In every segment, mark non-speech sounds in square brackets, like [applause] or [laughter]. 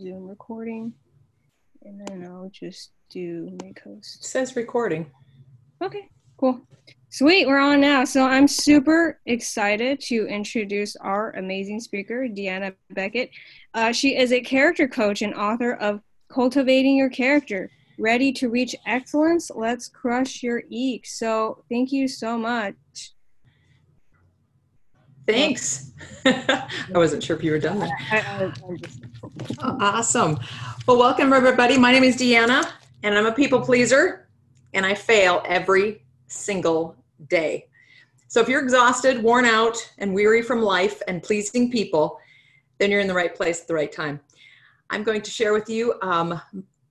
Zoom recording. And then I'll just do make host. It says recording. Okay, cool. Sweet, we're on now. So I'm super excited to introduce our amazing speaker, Deanna Beckett. Uh, she is a character coach and author of Cultivating Your Character. Ready to reach excellence? Let's crush your eek. So thank you so much. Thanks. [laughs] I wasn't sure if you were done there. I, I, I'm just, Awesome. Well, welcome everybody. My name is Deanna, and I'm a people pleaser, and I fail every single day. So if you're exhausted, worn out, and weary from life and pleasing people, then you're in the right place at the right time. I'm going to share with you um,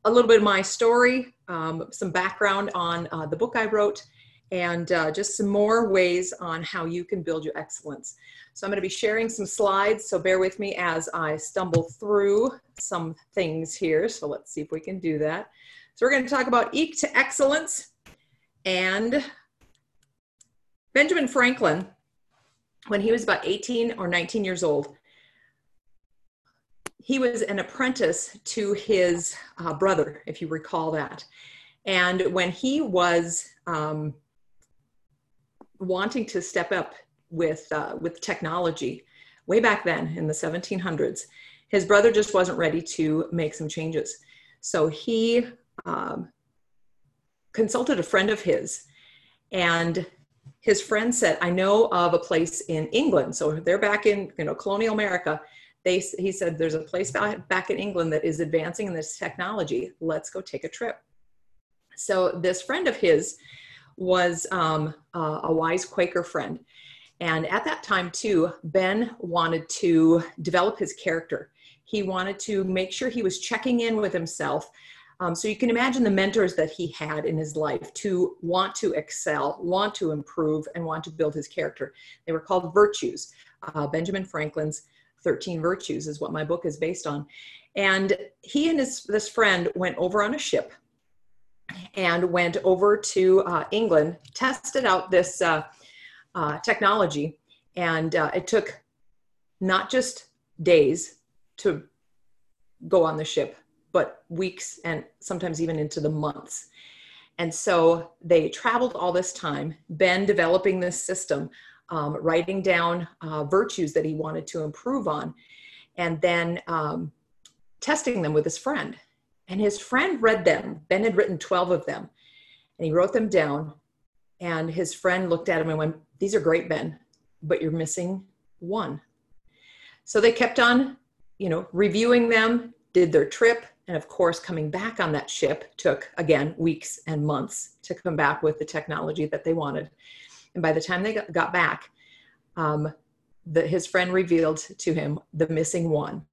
a little bit of my story, um, some background on uh, the book I wrote, and uh, just some more ways on how you can build your excellence. So I'm going to be sharing some slides, so bear with me as I stumble through some things here. So let's see if we can do that. So we're going to talk about Eke to Excellence and Benjamin Franklin, when he was about 18 or 19 years old, he was an apprentice to his uh, brother, if you recall that. And when he was um, wanting to step up with uh, with technology, way back then in the 1700s, his brother just wasn't ready to make some changes. So he um, consulted a friend of his, and his friend said, "I know of a place in England. So they're back in you know colonial America." They, he said, "There's a place back in England that is advancing in this technology. Let's go take a trip." So this friend of his was um, uh, a wise Quaker friend. And at that time, too, Ben wanted to develop his character. He wanted to make sure he was checking in with himself. Um, so you can imagine the mentors that he had in his life to want to excel, want to improve, and want to build his character. They were called virtues. Uh, Benjamin Franklin's 13 Virtues is what my book is based on. And he and his this friend went over on a ship and went over to uh, England, tested out this uh, uh, technology, and uh, it took not just days to go on the ship, but weeks and sometimes even into the months. And so they traveled all this time, Ben developing this system, um, writing down uh, virtues that he wanted to improve on, and then um, testing them with his friend. And his friend read them. Ben had written 12 of them, and he wrote them down. And his friend looked at him and went, These are great, Ben, but you're missing one. So they kept on, you know, reviewing them, did their trip, and of course, coming back on that ship took, again, weeks and months to come back with the technology that they wanted. And by the time they got, back, um, the, his friend revealed to him the missing one.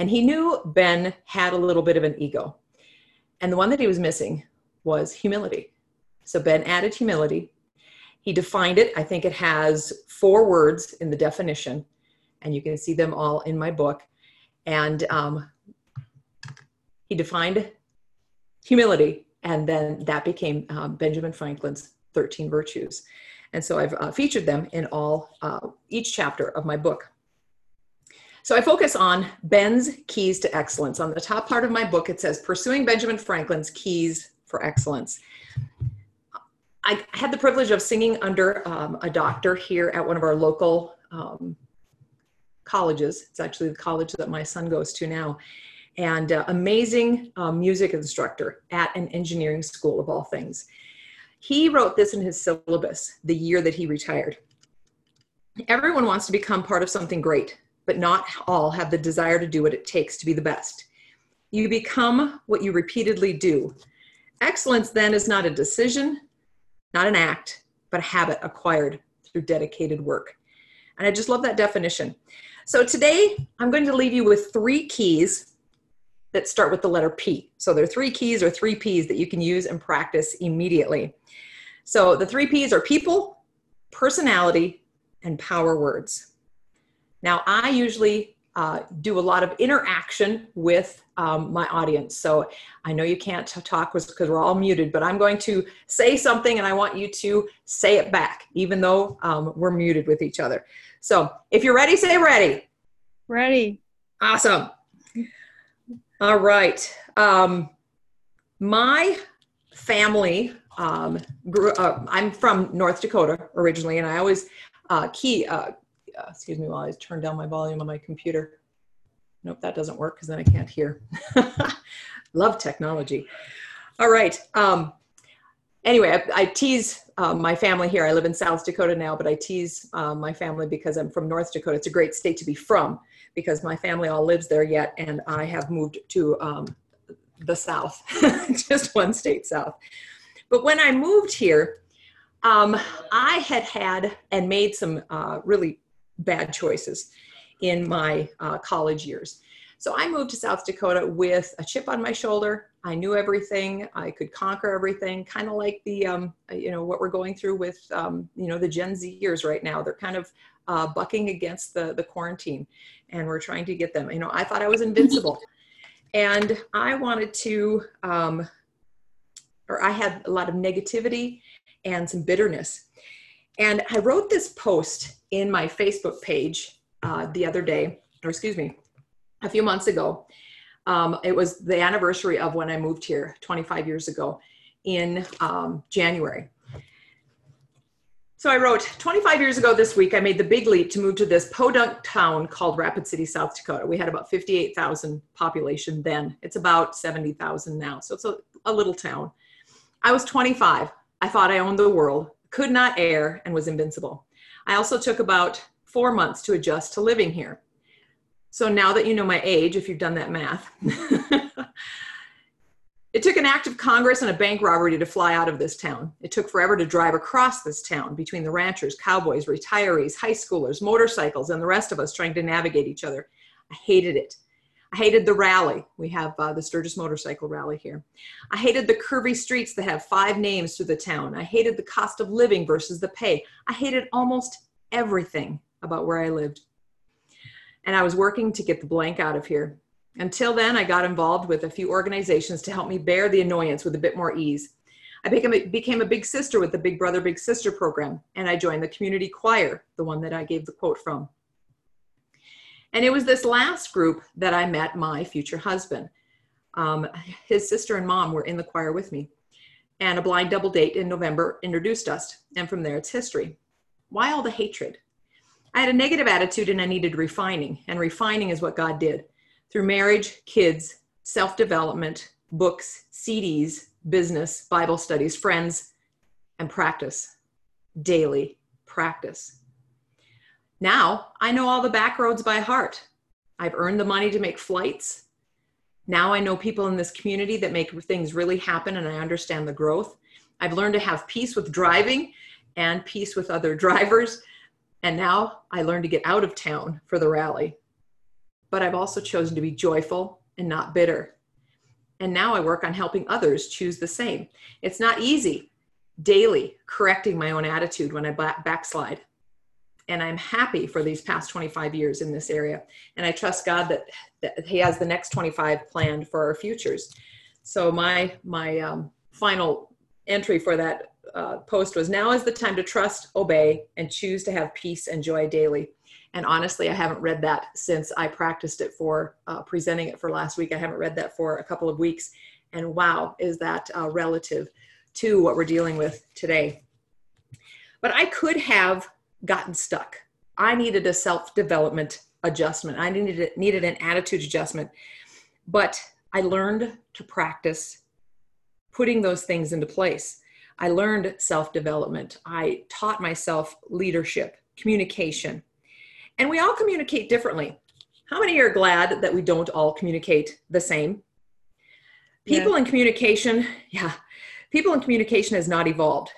And he knew Ben had a little bit of an ego. And the one that he was missing was humility. So Ben added humility. He defined it. I think it has four words in the definition, and you can see them all in my book. And um, he defined humility, and then that became um, Benjamin Franklin's 13 virtues. And so I've uh, featured them in all, uh, each chapter of my book. So I focus on Ben's keys to excellence. On the top part of my book, it says Pursuing Benjamin Franklin's Keys for Excellence. I had the privilege of singing under um, a doctor here at one of our local um, colleges. It's actually the college that my son goes to now. And uh, amazing um, music instructor at an engineering school of all things. He wrote this in his syllabus the year that he retired. Everyone wants to become part of something great but not all have the desire to do what it takes to be the best. You become what you repeatedly do. Excellence then is not a decision, not an act, but a habit acquired through dedicated work. And I just love that definition. So today I'm going to leave you with three keys that start with the letter P. So there are three keys or three P's that you can use and practice immediately. So the three P's are people, personality, and power words. Now, I usually uh, do a lot of interaction with um, my audience. So I know you can't talk because we're all muted, but I'm going to say something and I want you to say it back, even though um, we're muted with each other. So if you're ready, say ready. Ready. Awesome. All right. Um, my family um, grew. Uh, I'm from North Dakota originally, and I always uh, key. Uh, uh excuse me while I turn down my volume on my computer. Nope, that doesn't work because then I can't hear. [laughs] Love technology. All right. Um, anyway, I, I tease um, my family here. I live in South Dakota now, but I tease um, my family because I'm from North Dakota. It's a great state to be from because my family all lives there yet, and I have moved to um, the South, [laughs] just one state south. But when I moved here, um, I had had and made some uh, really bad choices in my uh, college years. So I moved to South Dakota with a chip on my shoulder. I knew everything. I could conquer everything, kind of like the, um, you know, what we're going through with, um, you know, the Gen Zers right now. They're kind of uh, bucking against the, the quarantine and we're trying to get them. You know, I thought I was invincible. and I wanted to, um, or I had a lot of negativity and some bitterness. And I wrote this post in my Facebook page uh, the other day, or excuse me, a few months ago. Um, it was the anniversary of when I moved here 25 years ago in um, January. So I wrote 25 years ago this week, I made the big leap to move to this podunk town called Rapid City, South Dakota. We had about 58,000 population then. It's about 70,000 now. So it's a, a little town. I was 25. I thought I owned the world, could not err, and was invincible. I also took about four months to adjust to living here. So now that you know my age, if you've done that math, [laughs] It took an act of Congress and a bank robbery to fly out of this town. It took forever to drive across this town between the ranchers, cowboys, retirees, high schoolers, motorcycles, and the rest of us trying to navigate each other. I hated it. I hated the rally. We have uh, the Sturgis Motorcycle Rally here. I hated the curvy streets that have five names through the town. I hated the cost of living versus the pay. I hated almost everything about where I lived. And I was working to get the blank out of here. Until then, I got involved with a few organizations to help me bear the annoyance with a bit more ease. I became a, became a big sister with the Big Brother Big Sister program, and I joined the community choir, the one that I gave the quote from. And it was this last group that I met my future husband. Um, his sister and mom were in the choir with me. And a blind double date in November introduced us. And from there, it's history. Why all the hatred? I had a negative attitude and I needed refining. And refining is what God did through marriage, kids, self development, books, CDs, business, Bible studies, friends, and practice. Daily practice. Now I know all the back roads by heart. I've earned the money to make flights. Now I know people in this community that make things really happen and I understand the growth. I've learned to have peace with driving and peace with other [laughs] drivers. And now I learn to get out of town for the rally but I've also chosen to be joyful and not bitter. And now I work on helping others choose the same. It's not easy daily correcting my own attitude when I backslide. And I'm happy for these past 25 years in this area. And I trust God that, that He has the next 25 planned for our futures. So my my um, final entry for that uh, post was now is the time to trust, obey, and choose to have peace and joy daily. And honestly, I haven't read that since I practiced it for uh, presenting it for last week. I haven't read that for a couple of weeks. And wow, is that uh, relative to what we're dealing with today? But I could have gotten stuck. I needed a self development adjustment, I needed, needed an attitude adjustment. But I learned to practice putting those things into place. I learned self development. I taught myself leadership, communication, and we all communicate differently. How many are glad that we don't all communicate the same? People yeah. in communication, yeah, people in communication has not evolved.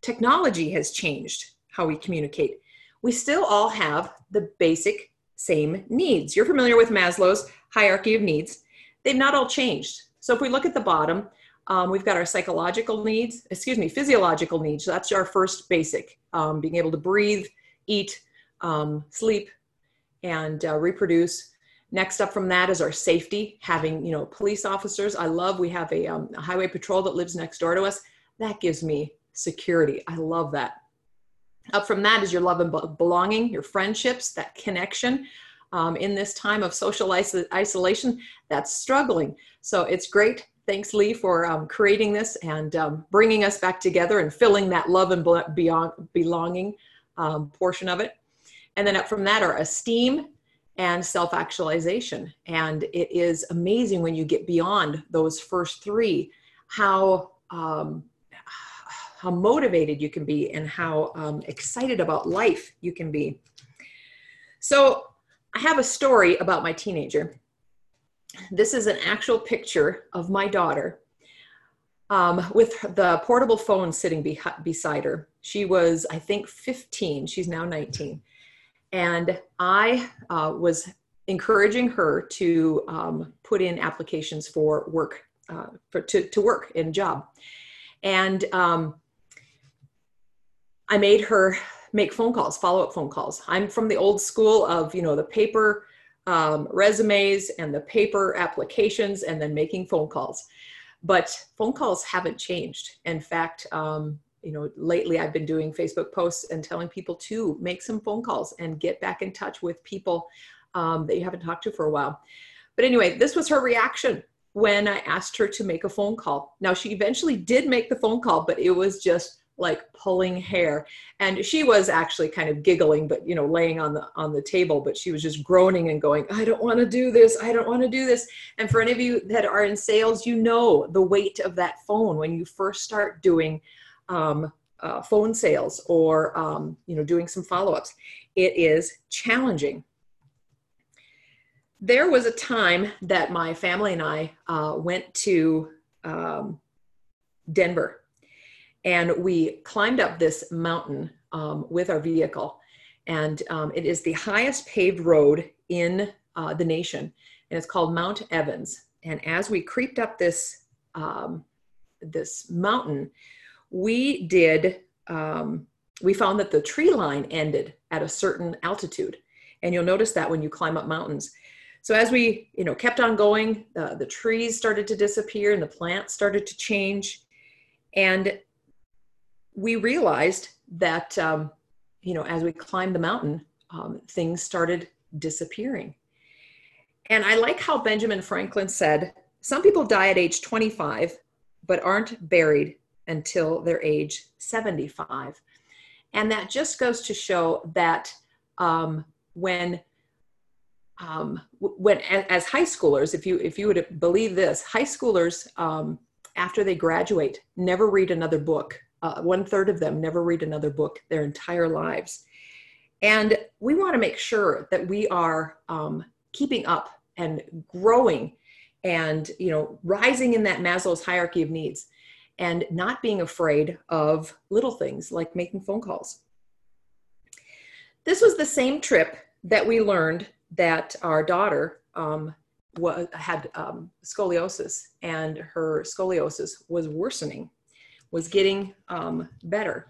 Technology has changed how we communicate. We still all have the basic same needs. You're familiar with Maslow's hierarchy of needs. They've not all changed. So if we look at the bottom, um, we've got our psychological needs, excuse me, physiological needs. That's our first basic, um, being able to breathe, eat, um, sleep, and uh, reproduce. Next up from that is our safety, having you know police officers. I love we have a, um, a highway patrol that lives next door to us. That gives me security. I love that. Up from that is your love and belonging, your friendships, that connection. um, in this time of social iso- isolation that's struggling. So it's great. Thanks, Lee, for um, creating this and um, bringing us back together and filling that love and beyond belonging um, portion of it. And then up from that are esteem and self actualization. And it is amazing when you get beyond those first three how um, how motivated you can be and how um, excited about life you can be. So, I have a story about my teenager. This is an actual picture of my daughter um, with the portable phone sitting be- beside her. She was, I think, 15. She's now 19. And I uh, was encouraging her to um, put in applications for work, uh, for, to, to work in job. And um, I made her make phone calls, follow up phone calls. I'm from the old school of, you know, the paper um, resumes and the paper applications and then making phone calls. But phone calls haven't changed. In fact, um, you know, lately I've been doing Facebook posts and telling people to make some phone calls and get back in touch with people um, that you haven't talked to for a while. But anyway, this was her reaction when I asked her to make a phone call. Now, she eventually did make the phone call, but it was just like pulling hair. And she was actually kind of giggling but you know laying on the on the table but she was just groaning and going i don't want to do this i don't want to do this. And for any of you that are in sales you know the weight of that phone. When you first start doing um, uh, phone sales or um, you know doing some follow-ups it is challenging. There was a time that my family and i uh, went to um, denver and we climbed up this mountain um, with our vehicle. And um, it is the highest paved road in uh, the nation, and it's called Mount Evans. And as we creeped up this um, this mountain, we did um, we found that the tree line ended at a certain altitude, and you'll notice that when you climb up mountains. So as we you know kept on going, uh, the trees started to disappear and the plants started to change, and we realized that um, you know as we climbed the mountain um, things started disappearing. And i like how benjamin franklin said some people die at age 25 but aren't buried until their age 75 and that just goes to show that um, when um, when as high schoolers if you if you would believe this high schoolers um, after they graduate never read another book uh, one third of them never read another book their entire lives. And we want to make sure that we are um, keeping up and growing and you know rising in that maslow's hierarchy of needs and not being afraid of little things like making phone calls this was the same trip that we learned that our daughter um, had um, scoliosis and her scoliosis was worsening was getting um, better,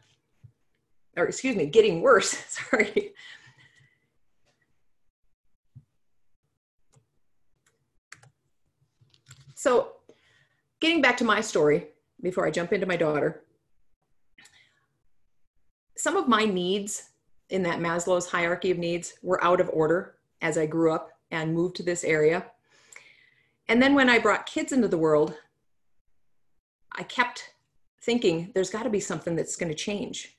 or excuse me, getting worse. [laughs] Sorry. So, getting back to my story before I jump into my daughter, some of my needs in that Maslow's hierarchy of needs were out of order as I grew up and moved to this area. And then when I brought kids into the world, I kept thinking there's got to be something that's going to change.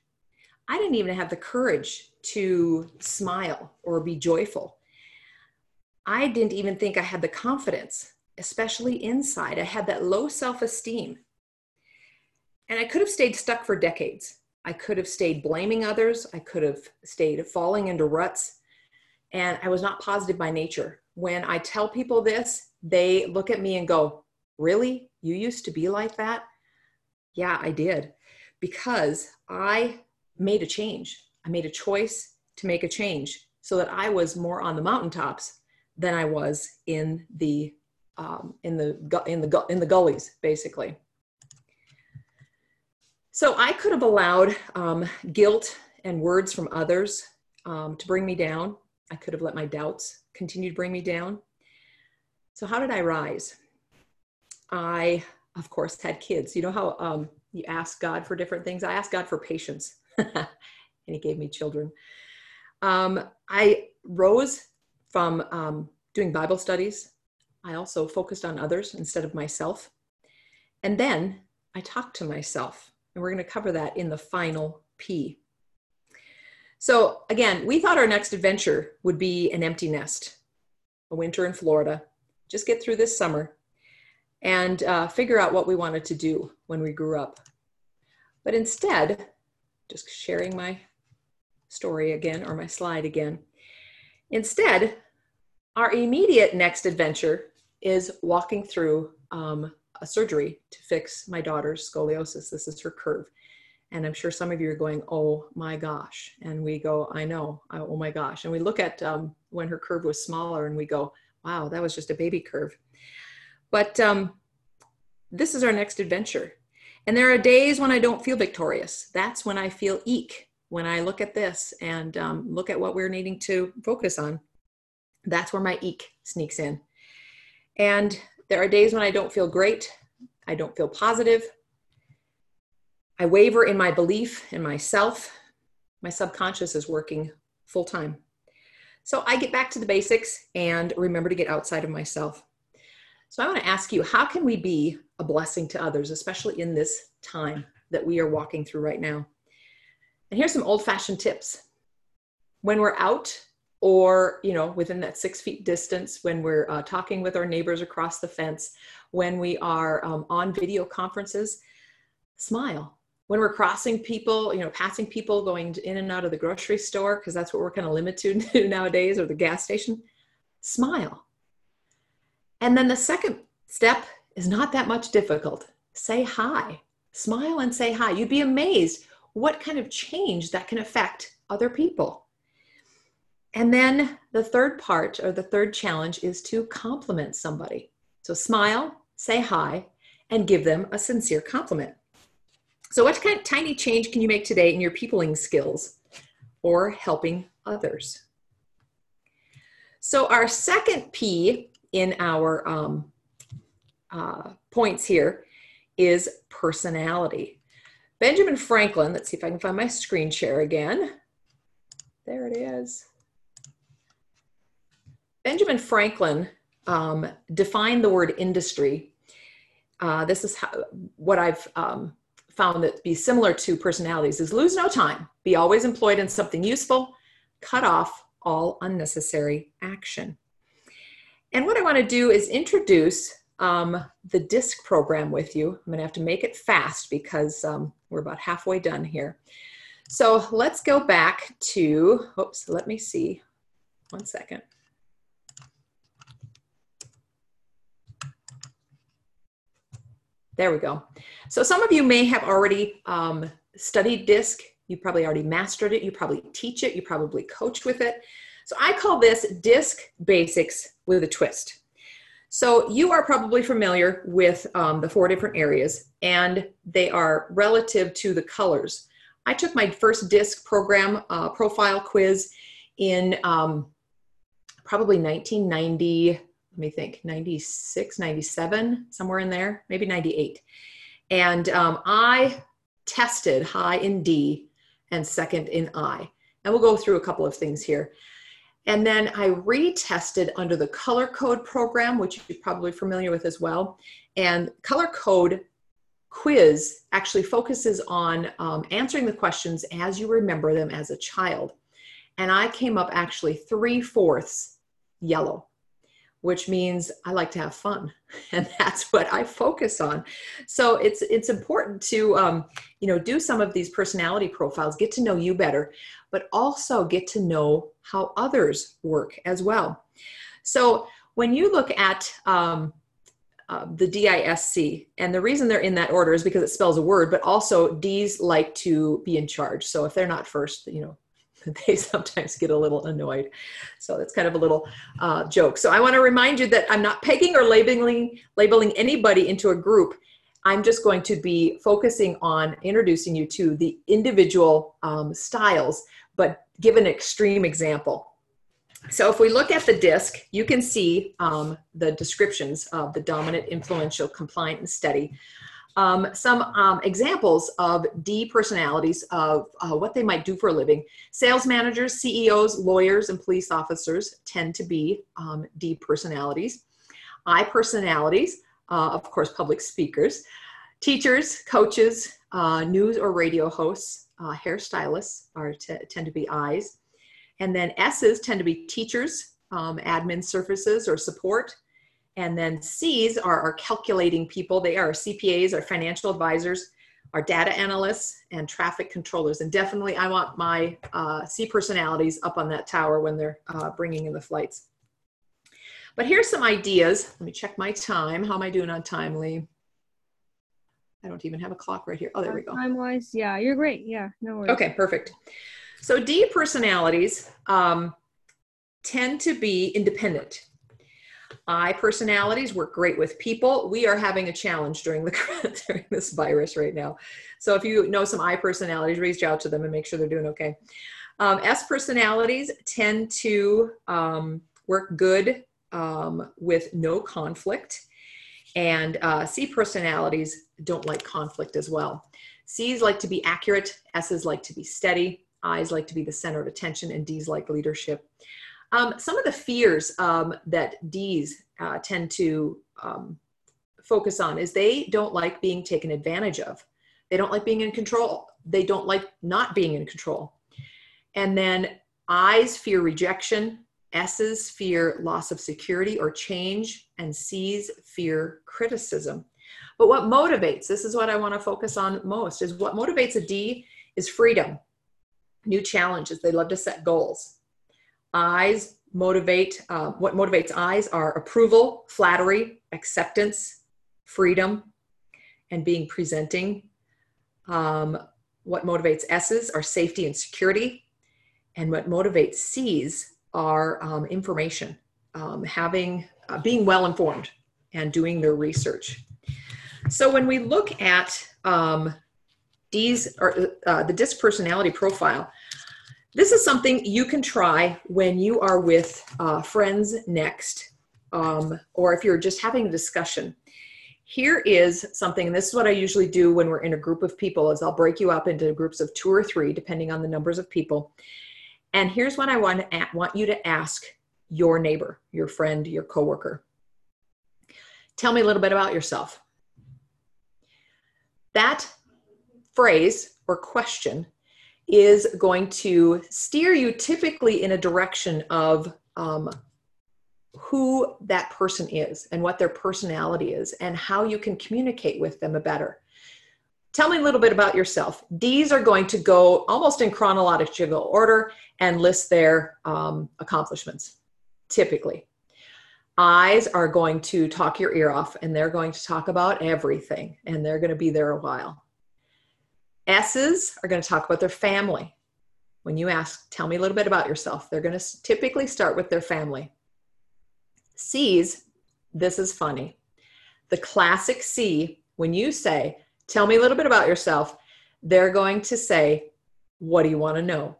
I didn't even have the courage to smile or be joyful. I didn't even think I had the confidence, especially inside. I had that low self esteem. And I could have stayed stuck for decades. I could have stayed blaming others. I could have stayed falling into ruts. And I was not positive by nature. When I tell people this, they look at me and go, Really? You used to be like that? Yeah, I did. Because I made a change. I made a choice to make a change so that I was more on the mountaintops than I was in the um, in the in the in the gullies, basically. So I could have allowed um, guilt and words from others um, to bring me down. I could have let my doubts continue to bring me down. So how did I rise? I of course, had kids. You know how um, you ask God for different things? I asked God for patience, [laughs] and He gave me children. Um, I rose from um, doing Bible studies. I also focused on others instead of myself. And then I talked to myself, and we're going to cover that in the final P. So, again, we thought our next adventure would be an empty nest, a winter in Florida. Just get through this summer and uh, figure out what we wanted to do when we grew up. But instead, just sharing my story again or my slide again. Instead, our immediate next adventure is walking through um, a surgery to fix my daughter's scoliosis. This is her curve. And I'm sure some of you are going, oh my gosh. And we go, I know, oh my gosh. And we look at um, when her curve was smaller and we go, wow, that was just a baby curve. But um, this is our next adventure. And there are days when I don't feel victorious. That's when I feel eek, when I look at this and um, look at what we're needing to focus on. That's where my eek sneaks in. And there are days when I don't feel great. I don't feel positive. I waver in my belief in myself. My subconscious is working full time. So I get back to the basics and remember to get outside of myself. So I want to ask you how can we be a blessing to others, especially in this time that we are walking through right now? And here's some old fashioned tips. When we're out or you know within that six feet distance when we're uh, talking with our neighbors across the fence when we are um, on video conferences smile when we're crossing people you know passing people going in and out of the grocery store because that's what we're kind of limited [laughs] to nowadays or the gas station smile and then the second step is not that much difficult say hi smile and say hi you'd be amazed what kind of change that can affect other people and then the third part or the third challenge is to compliment somebody. So smile, say hi, and give them a sincere compliment. So, what kind of tiny change can you make today in your peopling skills or helping others? So, our second P in our um, uh, points here is personality. Benjamin Franklin, let's see if I can find my screen share again. There it is. Benjamin Franklin um, defined the word industry. Uh, this is how, what I've um, found that be similar to personalities is lose no time, be always employed in something useful, cut off all unnecessary action. And what I want to do is introduce um, the DISC program with you. I'm going to have to make it fast because um, we're about halfway done here. So let's go back to, oops, let me see, one second. There we go. So some of you may have already um, studied DISC. You probably already mastered it. You probably teach it. You probably coach with it. So I call this DISC Basics with a twist. So you are probably familiar with um, the four different areas and they are relative to the colors. I took my first DISC program uh, profile quiz in um, probably 1990 let me think 96 97 somewhere in there maybe 98 and um, i tested high in d and second in i and we'll go through a couple of things here and then i retested under the color code program which you're probably familiar with as well. And color code quiz actually focuses on um, answering the questions as you remember them as a child. And i came up actually three fourths yellow which means I like to have fun, [laughs] and that's what I focus on. So it's it's important to um, you know do some of these personality profiles, get to know you better, but also get to know how others work as well. So when you look at um, uh, the DISC, and the reason they're in that order is because it spells a word, but also D's like to be in charge. So if they're not first, you know, [laughs] they sometimes get a little annoyed. So that's kind of a little uh, joke. So I want to remind you that I'm not pegging or labeling labeling anybody into a group. I'm just going to be focusing on introducing you to the individual um, styles, but give an extreme example. So if we look at the disc, you can see um, the descriptions of the dominant, influential, compliant, and steady. Um, some um, examples of D personalities of uh, what they might do for a living. Sales managers, CEOs, lawyers, and police officers tend to be um, D personalities. I personalities, uh, of course, public speakers, teachers, coaches, uh, news or radio hosts, uh, hairstylists are tend to be I's. And then S's tend to be teachers, um, admin services or support, and then C's are our calculating people. They are CPAs, our financial advisors, our data analysts, and traffic controllers. And definitely, I want my uh, C personalities up on that tower when they're uh, bringing in the flights. But here's some ideas. Let me check my time. How am I doing on time, Lee? I don't even have a clock right here. Oh, there we go. Time wise, yeah, you're great. Yeah, no worries. Okay, perfect. So D personalities um, tend to be independent. I personalities work great with people. We are having a challenge during the [laughs] during this virus right now. So if you know some I personalities, reach out to them and make sure they're doing okay. Um, S personalities tend to um, work good um, with no conflict, and uh, C personalities don't like conflict as well. C's like to be accurate, S's like to be steady, I's like to be the center of attention, and D's like leadership. Um, some of the fears um, that D's uh, tend to um, focus on is they don't like being taken advantage of. They don't like being in control. They don't like not being in control. And then I's fear rejection, S's fear loss of security or change, and C's fear criticism. But what motivates, this is what I want to focus on most, is what motivates a D is freedom, new challenges. They love to set goals. I's motivate, uh, what motivates I's are approval, flattery, acceptance, freedom, and being presenting. Um, what motivates S's are safety and security. And what motivates C's are um, information, um, having, uh, being well informed and doing their research. So when we look at um, or uh, the DISC personality profile, this is something you can try when you are with uh, friends next, um, or if you're just having a discussion. Here is something, and this is what I usually do when we're in a group of people, is I'll break you up into groups of two or three, depending on the numbers of people. And here's what I want, want you to ask your neighbor, your friend, your coworker. Tell me a little bit about yourself. That phrase or question is going to steer you typically in a direction of um, who that person is and what their personality is and how you can communicate with them better. Tell me a little bit about yourself. D's are going to go almost in chronological order and list their um, accomplishments, typically. I's are going to talk your ear off and they're going to talk about everything and they're going to be there a while. S's are going to talk about their family. When you ask, tell me a little bit about yourself, they're going to typically start with their family. C's, this is funny. The classic C, when you say, tell me a little bit about yourself, they're going to say, what do you want to know?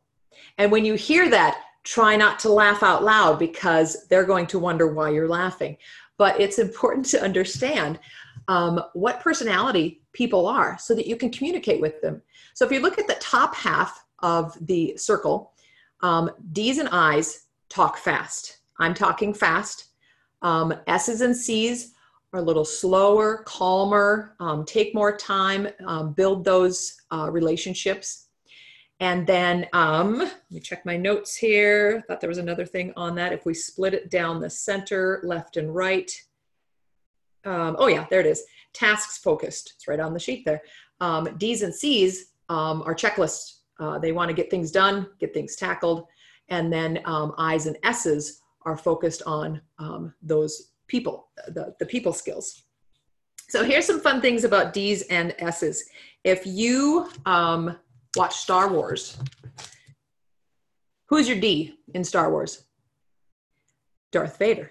And when you hear that, try not to laugh out loud because they're going to wonder why you're laughing. But it's important to understand um, what personality people are so that you can communicate with them. So if you look at the top half of the circle, um, D's and I's talk fast. I'm talking fast. Um, S's and C's are a little slower, calmer, um, take more time, um, build those uh, relationships. And then, um, let me check my notes here. I thought there was another thing on that. If we split it down the center, left and right, um, oh yeah, there it is. Tasks focused. It's right on the sheet there. Um, D's and C's um, are checklists. Uh, they want to get things done, get things tackled. And then um, I's and S's are focused on um, those people, the, the people skills. So here's some fun things about D's and S's. If you um, watch Star Wars, who's your D in Star Wars? Darth Vader.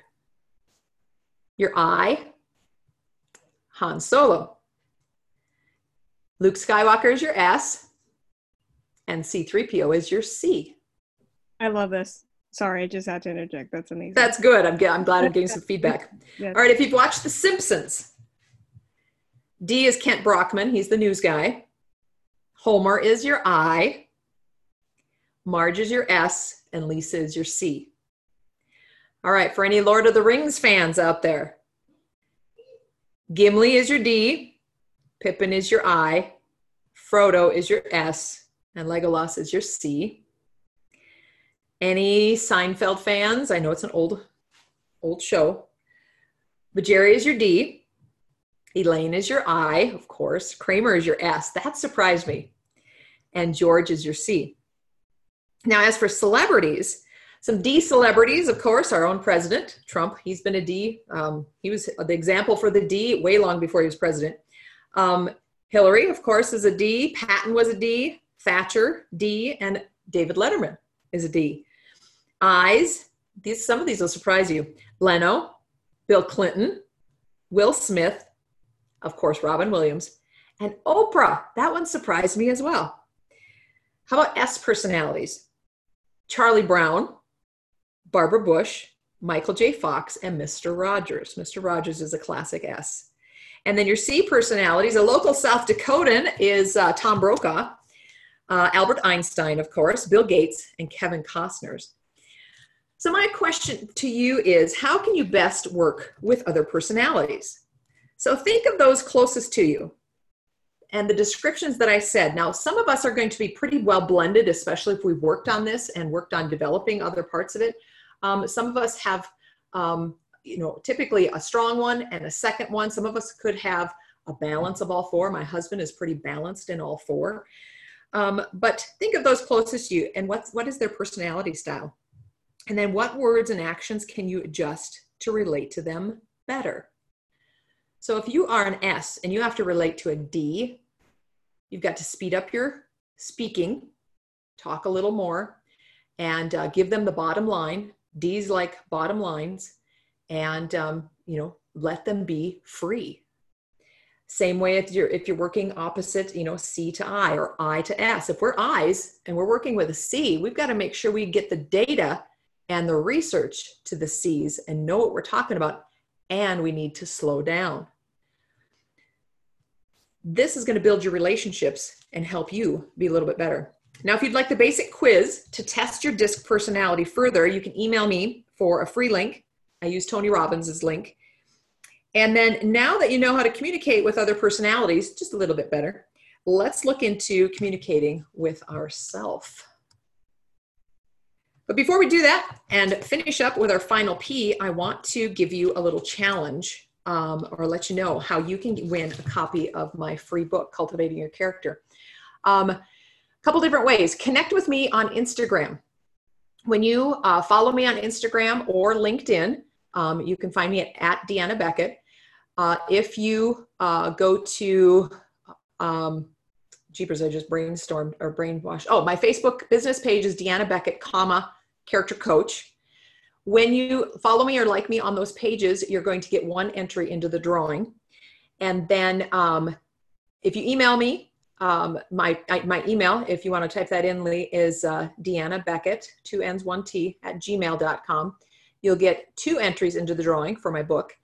Your I Han Solo. Luke Skywalker is your S, and C3PO is your C. I love this. Sorry, I just had to interject. That's amazing. That's good. I'm, I'm glad I'm getting some [laughs] feedback. Yes. All right, if you've watched The Simpsons, D is Kent Brockman. He's the news guy. Homer is your I. Marge is your S. And Lisa is your C. All right, for any Lord of the Rings fans out there, Gimli is your D. Pippin is your I. Frodo is your S. And Legolas is your C. Any Seinfeld fans? I know it's an old, old show. But Jerry is your D. Elaine is your I, of course. Kramer is your S. That surprised me. And George is your C. Now, as for celebrities, some D celebrities, of course, our own president, Trump, he's been a D. Um, he was the example for the D way long before he was president. Um, Hillary, of course, is a D. Patton was a D. Thatcher, D. And David Letterman is a D. I's, these, some of these will surprise you. Leno, Bill Clinton, Will Smith, of course, Robin Williams, and Oprah. That one surprised me as well. How about S personalities? Charlie Brown, Barbara Bush, Michael J. Fox, and Mr. Rogers. Mr. Rogers is a classic S. And then your C personalities, a local South Dakotan is uh, Tom Brokaw, uh, Albert Einstein, of course, Bill Gates, and Kevin Costner's. So, my question to you is how can you best work with other personalities? So, think of those closest to you and the descriptions that I said. Now, some of us are going to be pretty well blended, especially if we've worked on this and worked on developing other parts of it. Um, some of us have, um, you know, typically a strong one and a second one. Some of us could have a balance of all four. My husband is pretty balanced in all four. Um, but think of those closest to you and what's, what is their personality style? And then what words and actions can you adjust to relate to them better? So if you are an S and you have to relate to a D, you've got to speed up your speaking, talk a little more, and uh, give them the bottom line. D's like bottom lines, and um, you know let them be free. Same way if you're if you're working opposite, you know, C to I or I to S. If we're I's and we're working with a C, we've got to make sure we get the data and the research to the C's and know what we're talking about, and we need to slow down. This is going to build your relationships and help you be a little bit better. Now, if you'd like the basic quiz to test your disc personality further, you can email me for a free link. I use Tony Robbins' link. And then now that you know how to communicate with other personalities just a little bit better, let's look into communicating with ourself. But before we do that and finish up with our final P, I want to give you a little challenge um, or let you know how you can win a copy of my free book, Cultivating Your Character. Um, couple different ways. Connect with me on Instagram. When you uh, follow me on Instagram or LinkedIn, um, you can find me at, at Deanna Beckett. Uh, if you uh, go to um, jeepers, I just brainstormed or brainwashed. Oh, my Facebook business page is Deanna Beckett, comma, character coach. When you follow me or like me on those pages, you're going to get one entry into the drawing. And then um, if you email me, um, my, my email, if you want to type that in, Lee, is uh, Deanna Beckett, two N's, one T, at gmail.com. You'll get two entries into the drawing for my book.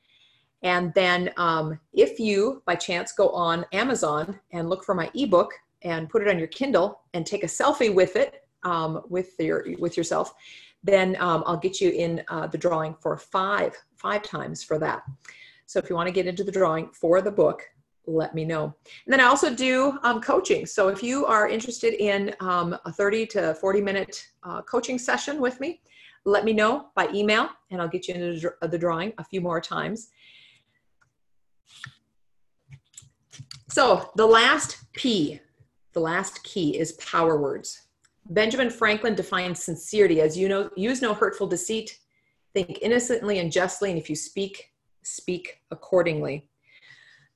And then um, if you, by chance, go on Amazon and look for my ebook and put it on your Kindle and take a selfie with it, um, with your with yourself, then um, I'll get you in uh, the drawing for five five times for that. So if you want to get into the drawing for the book, let me know. And then I also do um, coaching. So if you are interested in um, a 30 to 40 minute uh, coaching session with me, let me know by email and I'll get you into the drawing a few more times. So the last P, the last key is power words. Benjamin Franklin defines sincerity as you know, use no hurtful deceit, think innocently and justly, and if you speak, speak accordingly.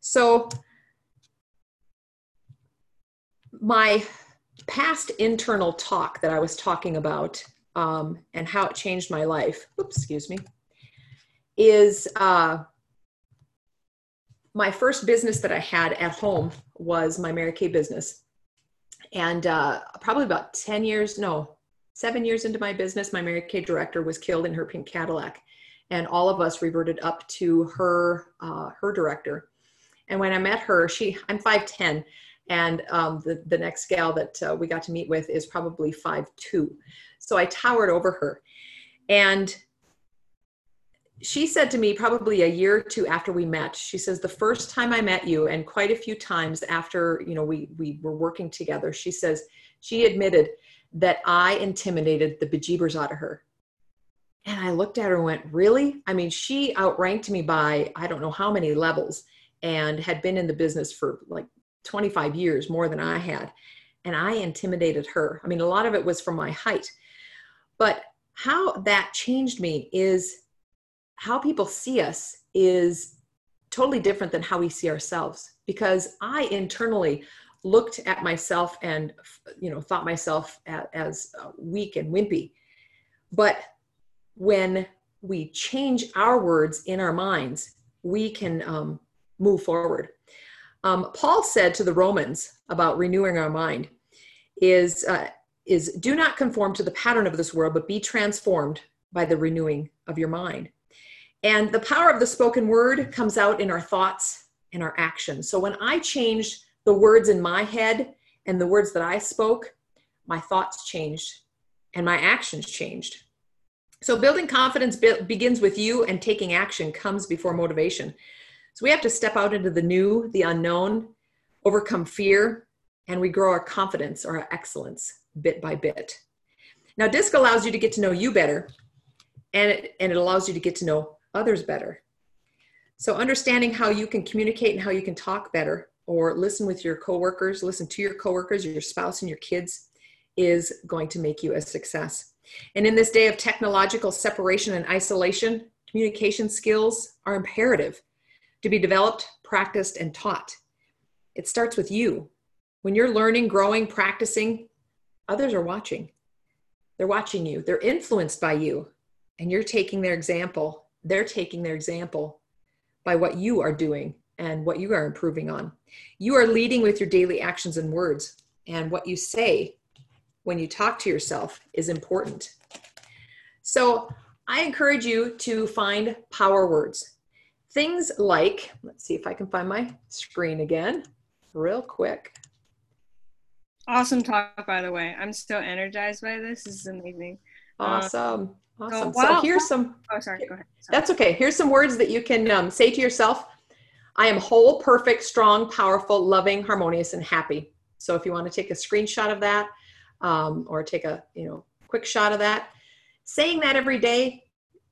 So my past internal talk that I was talking about um, and how it changed my life, oops, excuse me, is uh, my first business that I had at home was my Mary Kay business. And uh, probably about 10 years, no, seven years into my business, my Mary Kay director was killed in her pink Cadillac. And all of us reverted up to her, uh, her director. And when I met her, she I'm 5'10 and um, the, the next gal that uh, we got to meet with is probably 5'2. So I towered over her. And she said to me probably a year or two after we met she says the first time i met you and quite a few times after you know we we were working together she says she admitted that i intimidated the bejeebers out of her and i looked at her and went really i mean she outranked me by i don't know how many levels and had been in the business for like 25 years more than i had and i intimidated her. I mean a lot of it was from my height. But how that changed me is how people see us is totally different than how we see ourselves because i internally looked at myself and you know thought myself as uh, weak and wimpy. But when we change our words in our minds we can um, move forward um, paul said to the romans about renewing our mind is uh, is do not conform to the pattern of this world but be transformed by the renewing of your mind and the power of the spoken word comes out in our thoughts and our actions. So when I changed the words in my head and the words that I spoke, my thoughts changed and my actions changed. So building confidence be- begins with you, and taking action comes before motivation. So we have to step out into the new, the unknown, overcome fear, and we grow our confidence or our excellence bit by bit. Now, DISC allows you to get to know you better, and it, and it allows you to get to know others better. So understanding how you can communicate and how you can talk better or listen with your coworkers, listen to your coworkers, your spouse and your kids is going to make you a success. And in this day of technological separation and isolation, communication skills are imperative to be developed, practiced, and taught. It starts with you. When you're learning, growing, practicing, others are watching. They're watching you, they're influenced by you, and you're taking their example they're taking their example by what you are doing and what you are improving on. You are leading with your daily actions and words, and what you say when you talk to yourself is important. So, I encourage you to find power words. Things like, let's see if I can find my screen again real quick. Awesome talk, by the way. I'm so energized by this. This is amazing. Awesome. Awesome. Oh, wow. So here's some. Oh, sorry. Go ahead. Sorry. That's okay. Here's some words that you can um, say to yourself. I am whole, perfect, strong, powerful, loving, harmonious, and happy. So if you want to take a screenshot of that, um, or take a you know quick shot of that, saying that every day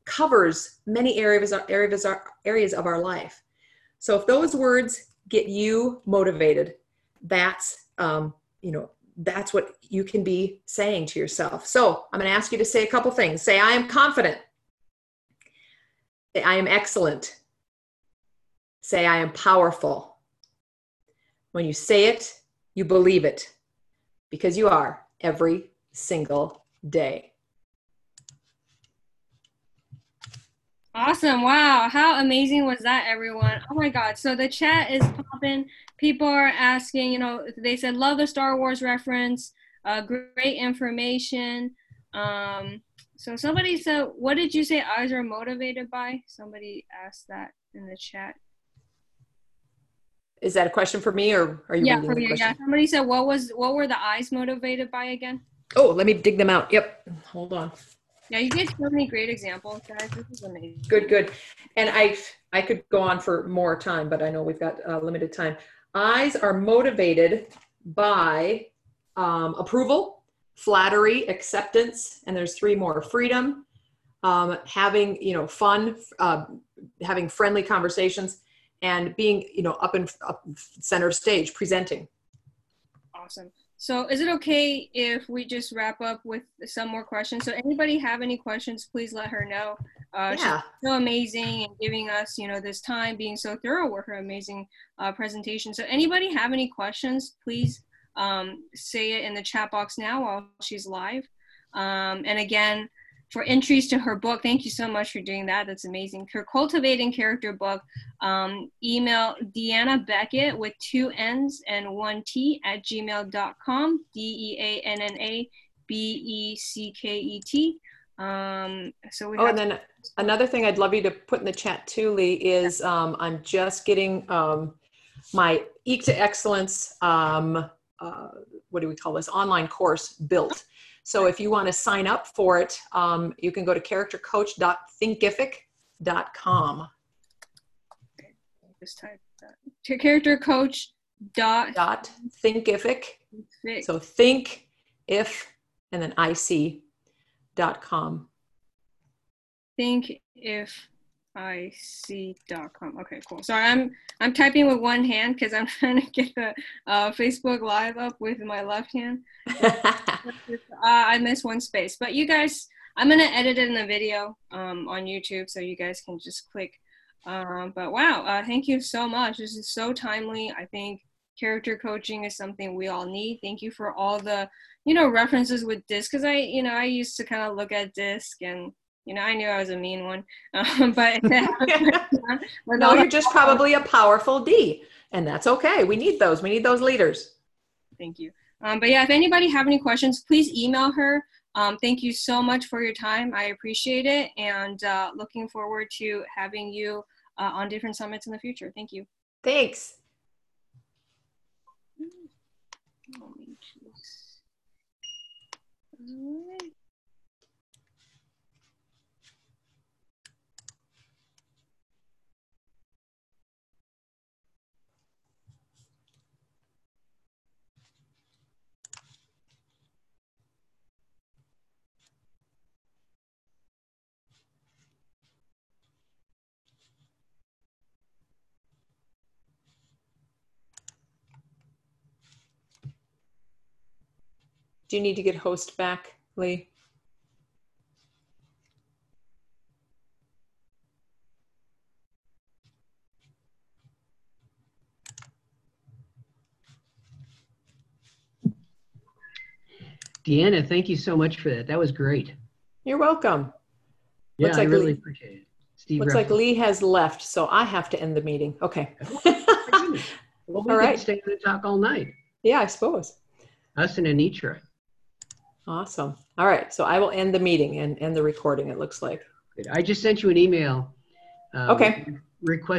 covers many areas areas areas of our life. So if those words get you motivated, that's um, you know that's what you can be saying to yourself. So I'm going to ask you to say a couple things. Say, I am confident. Say, I am excellent. Say, I am powerful. When you say it, you believe it because you are every single day. Awesome. Wow. How amazing was that, everyone? Oh my God. So the chat is popping. People are asking, you know, they said, love the Star Wars reference, uh, great information. Um, so somebody said, what did you say I's are motivated by? Somebody asked that in the chat. Is that a question for me or are you yeah, for me, Yeah, somebody said, what was, what were the I's motivated by again? Oh, let me dig them out. Yep. Hold on. Yeah, you gave so many great examples, guys. This is amazing. Good, good. And I, I could go on for more time, but I know we've got uh, limited time. I's are motivated by um, approval, flattery, acceptance, and there's three more: freedom, um, having you know fun, uh, having friendly conversations, and being you know up in up center stage, presenting. Awesome. So is it okay if we just wrap up with some more questions? So anybody have any questions, please let her know. Uh, yeah. She's so amazing and giving us, you know, this time, being so thorough with her amazing uh, presentation. So anybody have any questions, please um, say it in the chat box now while she's live. Um, and again, for entries to her book. Thank you so much for doing that. That's amazing. Her Cultivating Character book. Um, email Deanna Becket with two N's and one T at gmail.com. D E A N N A B E C K E T. Um, so we. Oh, and then another thing I'd love you to put in the chat too, Lee, is um, I'm just getting um, my Eke to Excellence, um, uh, what do we call this, online course built. So if you want to sign up for it, um, you can go to charactercoach.thinkific.com. Just type that. To character coach dot Dot thinkific. fix. So think if and then ic dot com. think if I see dot com. Okay, cool. Sorry, I'm I'm typing with one hand because I'm [laughs] trying to get the uh, Facebook Live up with my left hand. [laughs] Uh, I missed one space, but you guys, I'm gonna edit it in the video um, on YouTube so you guys can just click. Um, but wow, uh, thank you so much. This is so timely. I think character coaching is something we all need. Thank you for all the you know references with disc because I you know I used to kind of look at disc and you know I knew I was a mean one, [laughs] um, but [laughs] [laughs] no, you're just probably a powerful D, and that's okay. We need those. We need those leaders. Thank you. Um, but yeah, if anybody have any questions, please email her. Um, thank you so much for your time. I appreciate it, and uh, looking forward to having you uh, on different summits in the future. Thank you. Thanks. Do you need to get host back, Lee? Deanna, thank you so much for that. That was great. You're welcome. Yeah, Looks I like really Lee- appreciate it. Steve Looks like Lee has left, so I have to end the meeting. Okay. Oh, [laughs] well, we All could stay and talk all night. yeah, I suppose. Us and Anitra. Awesome. All right. So I will end the meeting and end the recording, it looks like. I just sent you an email. uh, Okay. Request